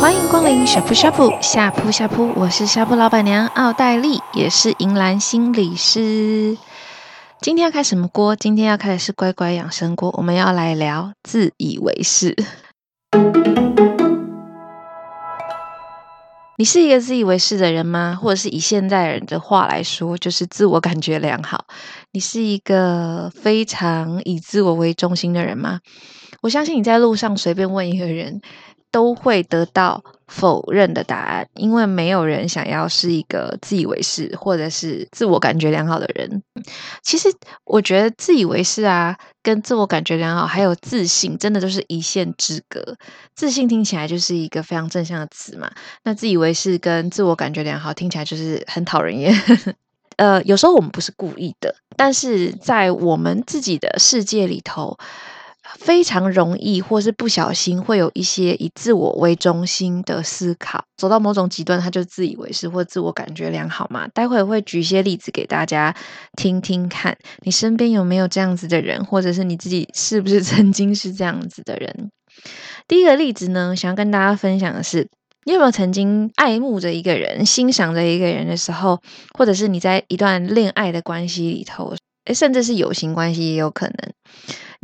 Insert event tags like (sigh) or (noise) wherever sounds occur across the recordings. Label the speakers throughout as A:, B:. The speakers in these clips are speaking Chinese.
A: 欢迎光临呷哺呷哺，呷哺呷哺，我是呷哺老板娘奥黛丽，也是银兰心理师。今天要开什么锅？今天要开的是乖乖养生锅。我们要来聊自以为是。你是一个自以为是的人吗？或者是以现代人的话来说，就是自我感觉良好？你是一个非常以自我为中心的人吗？我相信你在路上随便问一个人，都会得到否认的答案，因为没有人想要是一个自以为是或者是自我感觉良好的人。其实，我觉得自以为是啊，跟自我感觉良好，还有自信，真的都是一线之隔。自信听起来就是一个非常正向的词嘛，那自以为是跟自我感觉良好听起来就是很讨人厌。呃，有时候我们不是故意的，但是在我们自己的世界里头。非常容易，或是不小心，会有一些以自我为中心的思考，走到某种极端，他就自以为是或自我感觉良好嘛。待会会举一些例子给大家听听看，你身边有没有这样子的人，或者是你自己是不是 (laughs) 曾经是这样子的人？第一个例子呢，想要跟大家分享的是，你有没有曾经爱慕着一个人、欣赏着一个人的时候，或者是你在一段恋爱的关系里头，诶，甚至是友情关系也有可能。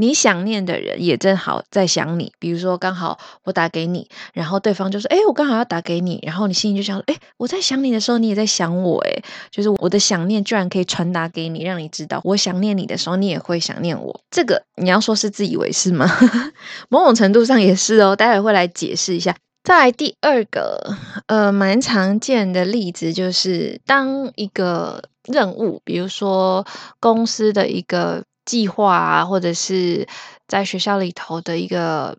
A: 你想念的人也正好在想你，比如说刚好我打给你，然后对方就说：“诶，我刚好要打给你。”然后你心里就想：“诶，我在想你的时候，你也在想我。”诶，就是我的想念居然可以传达给你，让你知道我想念你的时候，你也会想念我。这个你要说是自以为是吗？(laughs) 某种程度上也是哦。待会会来解释一下。再来第二个，呃，蛮常见的例子就是，当一个任务，比如说公司的一个。计划啊，或者是在学校里头的一个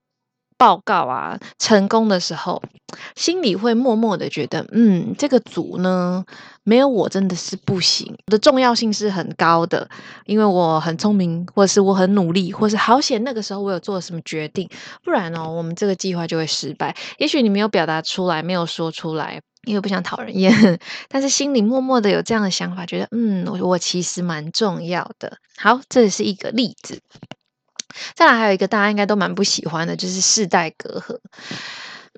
A: 报告啊，成功的时候，心里会默默的觉得，嗯，这个组呢，没有我真的是不行，我的重要性是很高的，因为我很聪明，或者是我很努力，或是好险那个时候我有做了什么决定，不然哦，我们这个计划就会失败。也许你没有表达出来，没有说出来。因为不想讨人厌，(laughs) 但是心里默默的有这样的想法，觉得嗯，我我其实蛮重要的。好，这是一个例子。再来还有一个大家应该都蛮不喜欢的，就是世代隔阂。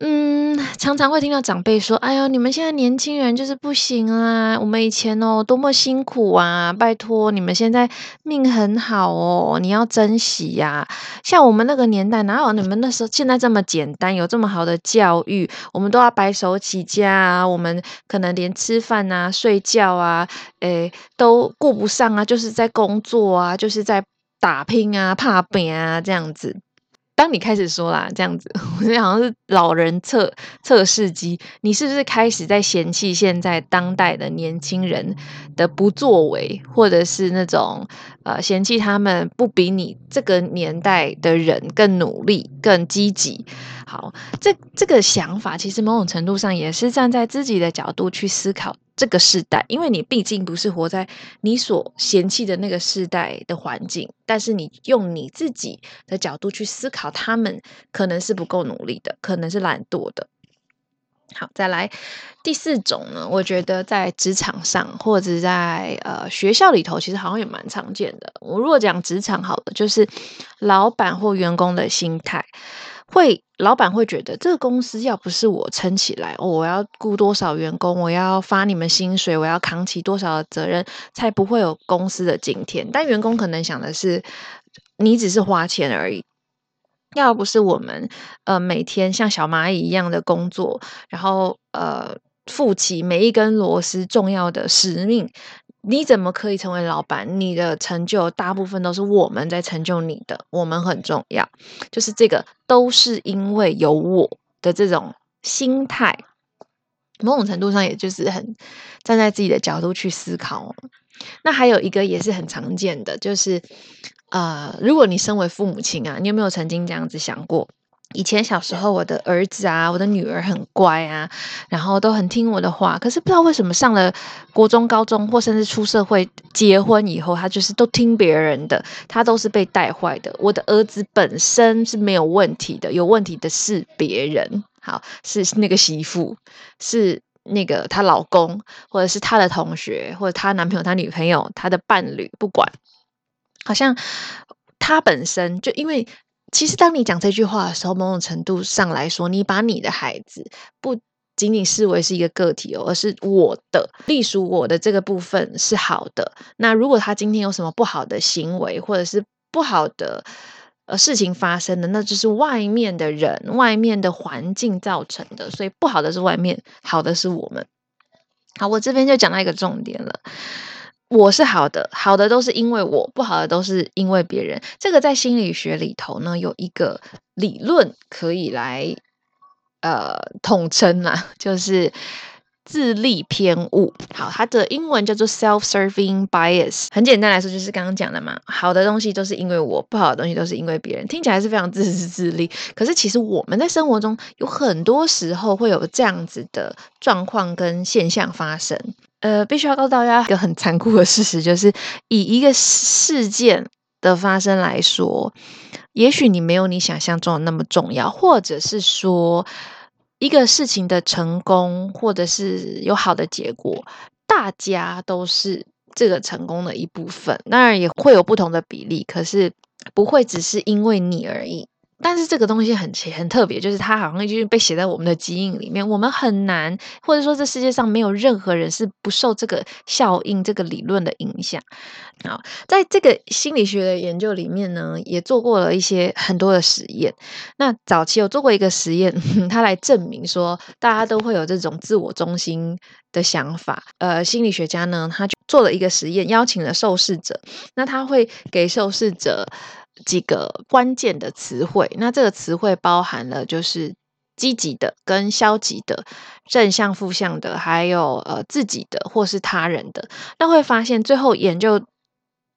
A: 嗯，常常会听到长辈说：“哎呦，你们现在年轻人就是不行啊！我们以前哦，多么辛苦啊！拜托，你们现在命很好哦，你要珍惜呀！像我们那个年代，哪有你们那时候现在这么简单，有这么好的教育？我们都要白手起家啊，我们可能连吃饭啊、睡觉啊，诶，都顾不上啊，就是在工作啊，就是在打拼啊、怕病啊这样子。”当你开始说啦，这样子，(laughs) 我觉得好像是老人测测试机。你是不是开始在嫌弃现在当代的年轻人的不作为，或者是那种呃嫌弃他们不比你这个年代的人更努力、更积极？好，这这个想法其实某种程度上也是站在自己的角度去思考。这个时代，因为你毕竟不是活在你所嫌弃的那个世代的环境，但是你用你自己的角度去思考，他们可能是不够努力的，可能是懒惰的。好，再来第四种呢？我觉得在职场上或者在呃学校里头，其实好像也蛮常见的。我如果讲职场好了，就是老板或员工的心态。会，老板会觉得这个公司要不是我撑起来，哦，我要雇多少员工，我要发你们薪水，我要扛起多少的责任，才不会有公司的今天。但员工可能想的是，你只是花钱而已，要不是我们呃每天像小蚂蚁一样的工作，然后呃负起每一根螺丝重要的使命。你怎么可以成为老板？你的成就大部分都是我们在成就你的，我们很重要。就是这个都是因为有我的这种心态，某种程度上也就是很站在自己的角度去思考。那还有一个也是很常见的，就是呃，如果你身为父母亲啊，你有没有曾经这样子想过？以前小时候，我的儿子啊，我的女儿很乖啊，然后都很听我的话。可是不知道为什么上了国中、高中，或甚至出社会、结婚以后，他就是都听别人的，他都是被带坏的。我的儿子本身是没有问题的，有问题的是别人。好，是那个媳妇，是那个她老公，或者是她的同学，或者她男朋友、她女朋友、她的伴侣，不管，好像他本身就因为。其实当你讲这句话的时候，某种程度上来说，你把你的孩子不仅仅视为是一个个体哦，而是我的，隶属我的这个部分是好的。那如果他今天有什么不好的行为，或者是不好的呃事情发生的，那就是外面的人、外面的环境造成的。所以不好的是外面，好的是我们。好，我这边就讲到一个重点了。我是好的，好的都是因为我，不好的都是因为别人。这个在心理学里头呢，有一个理论可以来。呃，统称啦，就是自利偏误。好，它的英文叫做 self-serving bias。很简单来说，就是刚刚讲的嘛，好的东西都是因为我，不好的东西都是因为别人。听起来是非常自私自利，可是其实我们在生活中有很多时候会有这样子的状况跟现象发生。呃，必须要告诉大家一个很残酷的事实，就是以一个事件的发生来说。也许你没有你想象中的那么重要，或者是说一个事情的成功，或者是有好的结果，大家都是这个成功的一部分。当然也会有不同的比例，可是不会只是因为你而已。但是这个东西很奇很特别，就是它好像就是被写在我们的基因里面，我们很难，或者说这世界上没有任何人是不受这个效应、这个理论的影响。好，在这个心理学的研究里面呢，也做过了一些很多的实验。那早期有做过一个实验，(laughs) 它来证明说大家都会有这种自我中心的想法。呃，心理学家呢，他就做了一个实验，邀请了受试者，那他会给受试者。几个关键的词汇，那这个词汇包含了就是积极的跟消极的、正向、负向的，还有呃自己的或是他人的。那会发现最后研究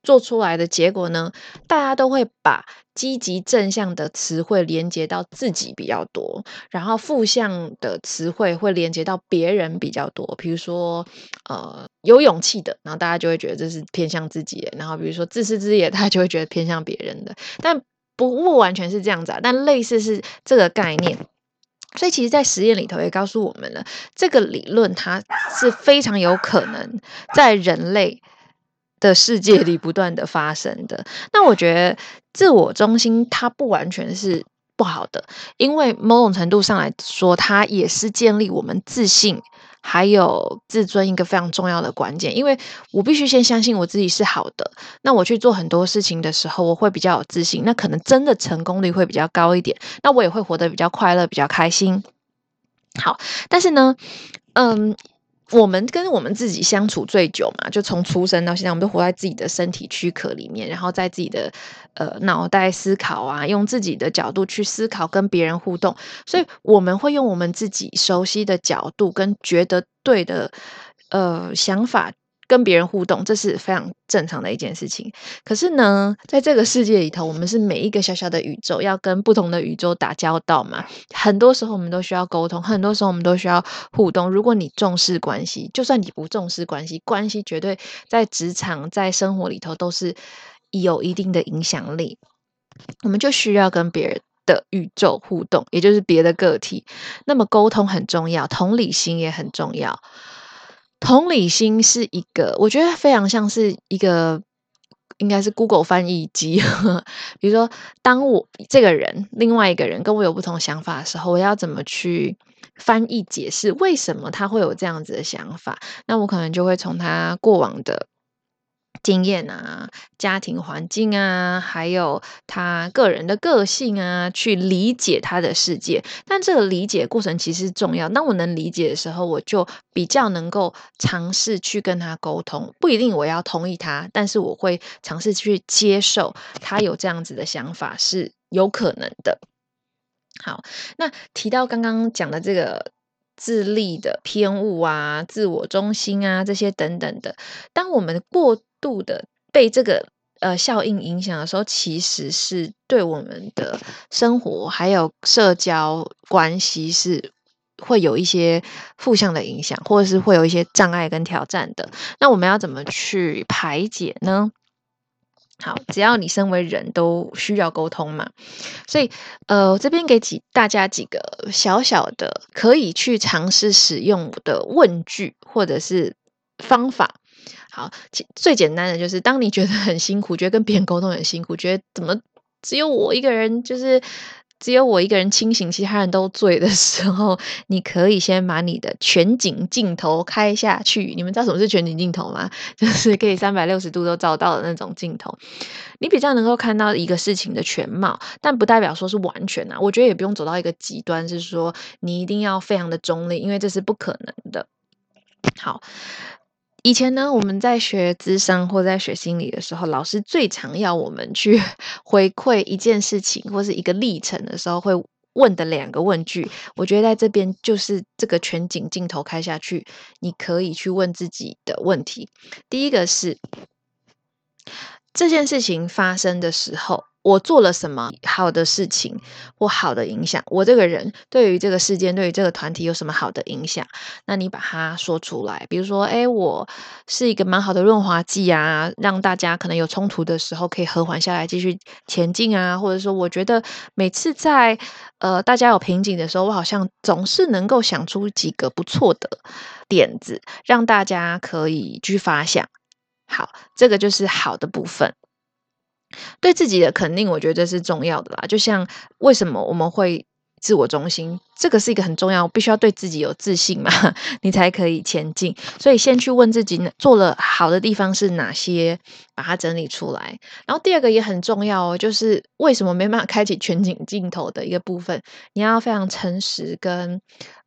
A: 做出来的结果呢，大家都会把积极正向的词汇连接到自己比较多，然后负向的词汇会连接到别人比较多。比如说，呃，有勇气的，然后大家就会觉得这是偏向自己；然后比如说自私自利，大家就会觉得偏向别人的。但不不完全是这样子啊，但类似是这个概念。所以其实，在实验里头也告诉我们了，这个理论它是非常有可能在人类。的世界里不断的发生的，那我觉得自我中心它不完全是不好的，因为某种程度上来说，它也是建立我们自信还有自尊一个非常重要的关键。因为我必须先相信我自己是好的，那我去做很多事情的时候，我会比较有自信，那可能真的成功率会比较高一点，那我也会活得比较快乐，比较开心。好，但是呢，嗯。我们跟我们自己相处最久嘛，就从出生到现在，我们都活在自己的身体躯壳里面，然后在自己的呃脑袋思考啊，用自己的角度去思考，跟别人互动，所以我们会用我们自己熟悉的角度跟觉得对的呃想法。跟别人互动，这是非常正常的一件事情。可是呢，在这个世界里头，我们是每一个小小的宇宙，要跟不同的宇宙打交道嘛。很多时候，我们都需要沟通，很多时候，我们都需要互动。如果你重视关系，就算你不重视关系，关系绝对在职场、在生活里头都是有一定的影响力。我们就需要跟别人的宇宙互动，也就是别的个体。那么，沟通很重要，同理心也很重要。同理心是一个，我觉得非常像是一个，应该是 Google 翻译机。(laughs) 比如说，当我这个人，另外一个人跟我有不同想法的时候，我要怎么去翻译解释为什么他会有这样子的想法？那我可能就会从他过往的。经验啊，家庭环境啊，还有他个人的个性啊，去理解他的世界。但这个理解过程其实重要。当我能理解的时候，我就比较能够尝试去跟他沟通。不一定我要同意他，但是我会尝试去接受他有这样子的想法是有可能的。好，那提到刚刚讲的这个自利的偏误啊，自我中心啊，这些等等的，当我们过度的被这个呃效应影响的时候，其实是对我们的生活还有社交关系是会有一些负向的影响，或者是会有一些障碍跟挑战的。那我们要怎么去排解呢？好，只要你身为人都需要沟通嘛，所以呃，我这边给几大家几个小小的可以去尝试使用的问句或者是方法。好，最简单的就是，当你觉得很辛苦，觉得跟别人沟通很辛苦，觉得怎么只有我一个人，就是只有我一个人清醒，其他人都醉的 (laughs) 时候，你可以先把你的全景镜头开下去。你们知道什么是全景镜头吗？(laughs) 就是可以三百六十度都照到的那种镜头。你比较能够看到一个事情的全貌，但不代表说是完全啊。我觉得也不用走到一个极端，是说你一定要非常的中立，因为这是不可能的。好。以前呢，我们在学咨商或在学心理的时候，老师最常要我们去 (laughs) 回馈一件事情或是一个历程的时候，会问的两个问句，我觉得在这边就是这个全景镜头开下去，你可以去问自己的问题。第一个是这件事情发生的时候，我做了什么好的事情或好的影响？我这个人对于这个事件、对于这个团体有什么好的影响？那你把它说出来。比如说，诶，我是一个蛮好的润滑剂啊，让大家可能有冲突的时候可以和缓下来，继续前进啊。或者说，我觉得每次在呃大家有瓶颈的时候，我好像总是能够想出几个不错的点子，让大家可以去发想。好，这个就是好的部分。对自己的肯定，我觉得是重要的啦。就像为什么我们会自我中心，这个是一个很重要，必须要对自己有自信嘛，(laughs) 你才可以前进。所以先去问自己，做了好的地方是哪些，把它整理出来。然后第二个也很重要哦，就是为什么没办法开启全景镜头的一个部分，你要非常诚实跟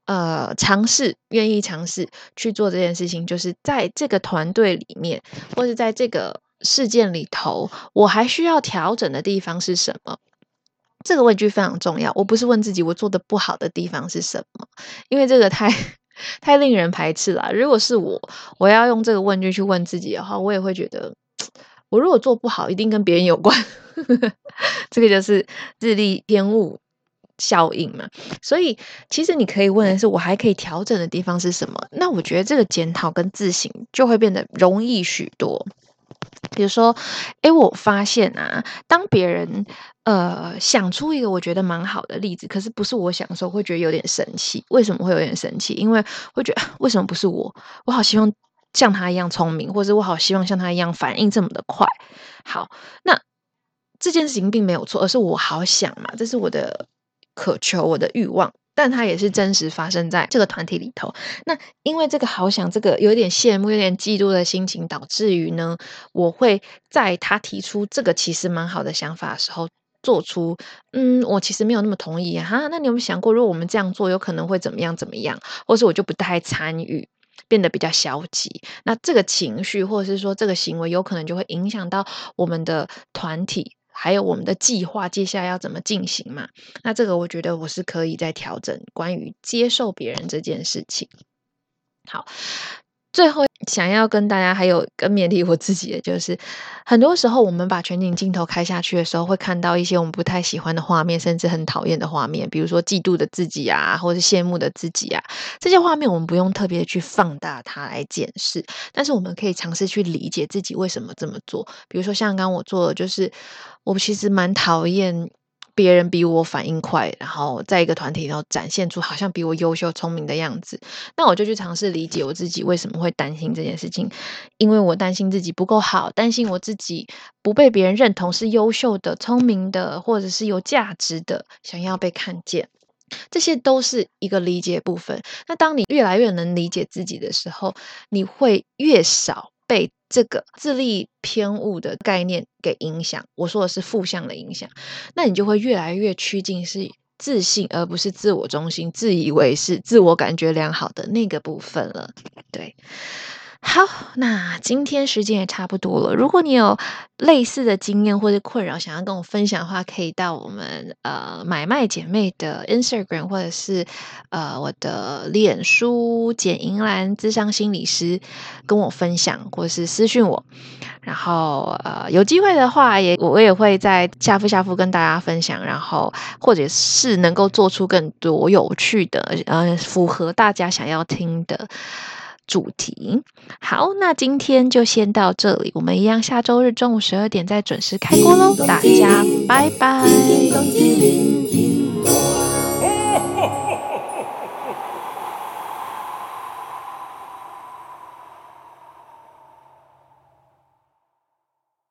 A: 呃尝试，愿意尝试去做这件事情，就是在这个团队里面，或是在这个。事件里头，我还需要调整的地方是什么？这个问句非常重要。我不是问自己我做的不好的地方是什么，因为这个太太令人排斥了。如果是我，我要用这个问句去问自己的话，我也会觉得，我如果做不好，一定跟别人有关。(laughs) 这个就是自力偏误效应嘛。所以，其实你可以问的是，我还可以调整的地方是什么？那我觉得这个检讨跟自省就会变得容易许多。比如说，诶，我发现啊，当别人呃想出一个我觉得蛮好的例子，可是不是我想的时候，会觉得有点生气。为什么会有点生气？因为会觉得 (laughs) 为什么不是我？我好希望像他一样聪明，或者我好希望像他一样反应这么的快。好，那这件事情并没有错，而是我好想嘛，这是我的渴求，我的欲望。但它也是真实发生在这个团体里头。那因为这个好想，这个有点羡慕、有点嫉妒的心情，导致于呢，我会在他提出这个其实蛮好的想法的时候，做出嗯，我其实没有那么同意哈。那你有没有想过，如果我们这样做，有可能会怎么样？怎么样？或是我就不太参与，变得比较消极。那这个情绪，或者是说这个行为，有可能就会影响到我们的团体。还有我们的计划，接下来要怎么进行嘛？那这个我觉得我是可以再调整关于接受别人这件事情。好。最后想要跟大家还有跟勉励我自己的，就是很多时候我们把全景镜头开下去的时候，会看到一些我们不太喜欢的画面，甚至很讨厌的画面，比如说嫉妒的自己啊，或者是羡慕的自己啊。这些画面我们不用特别去放大它来检视，但是我们可以尝试去理解自己为什么这么做。比如说像刚刚我做的，就是我其实蛮讨厌。别人比我反应快，然后在一个团体，然后展现出好像比我优秀、聪明的样子，那我就去尝试理解我自己为什么会担心这件事情，因为我担心自己不够好，担心我自己不被别人认同是优秀的、聪明的，或者是有价值的，想要被看见，这些都是一个理解部分。那当你越来越能理解自己的时候，你会越少被。这个自力偏误的概念给影响，我说的是负向的影响，那你就会越来越趋近是自信，而不是自我中心、自以为是、自我感觉良好的那个部分了，对。好，那今天时间也差不多了。如果你有类似的经验或者困扰，想要跟我分享的话，可以到我们呃买卖姐妹的 Instagram，或者是呃我的脸书简银兰智商心理师跟我分享，或者是私讯我。然后呃有机会的话也，我也会在下副下副跟大家分享，然后或者是能够做出更多有趣的呃符合大家想要听的。主题好，那今天就先到这里。我们一样，下周日中午十二点再准时开锅喽！大家拜拜。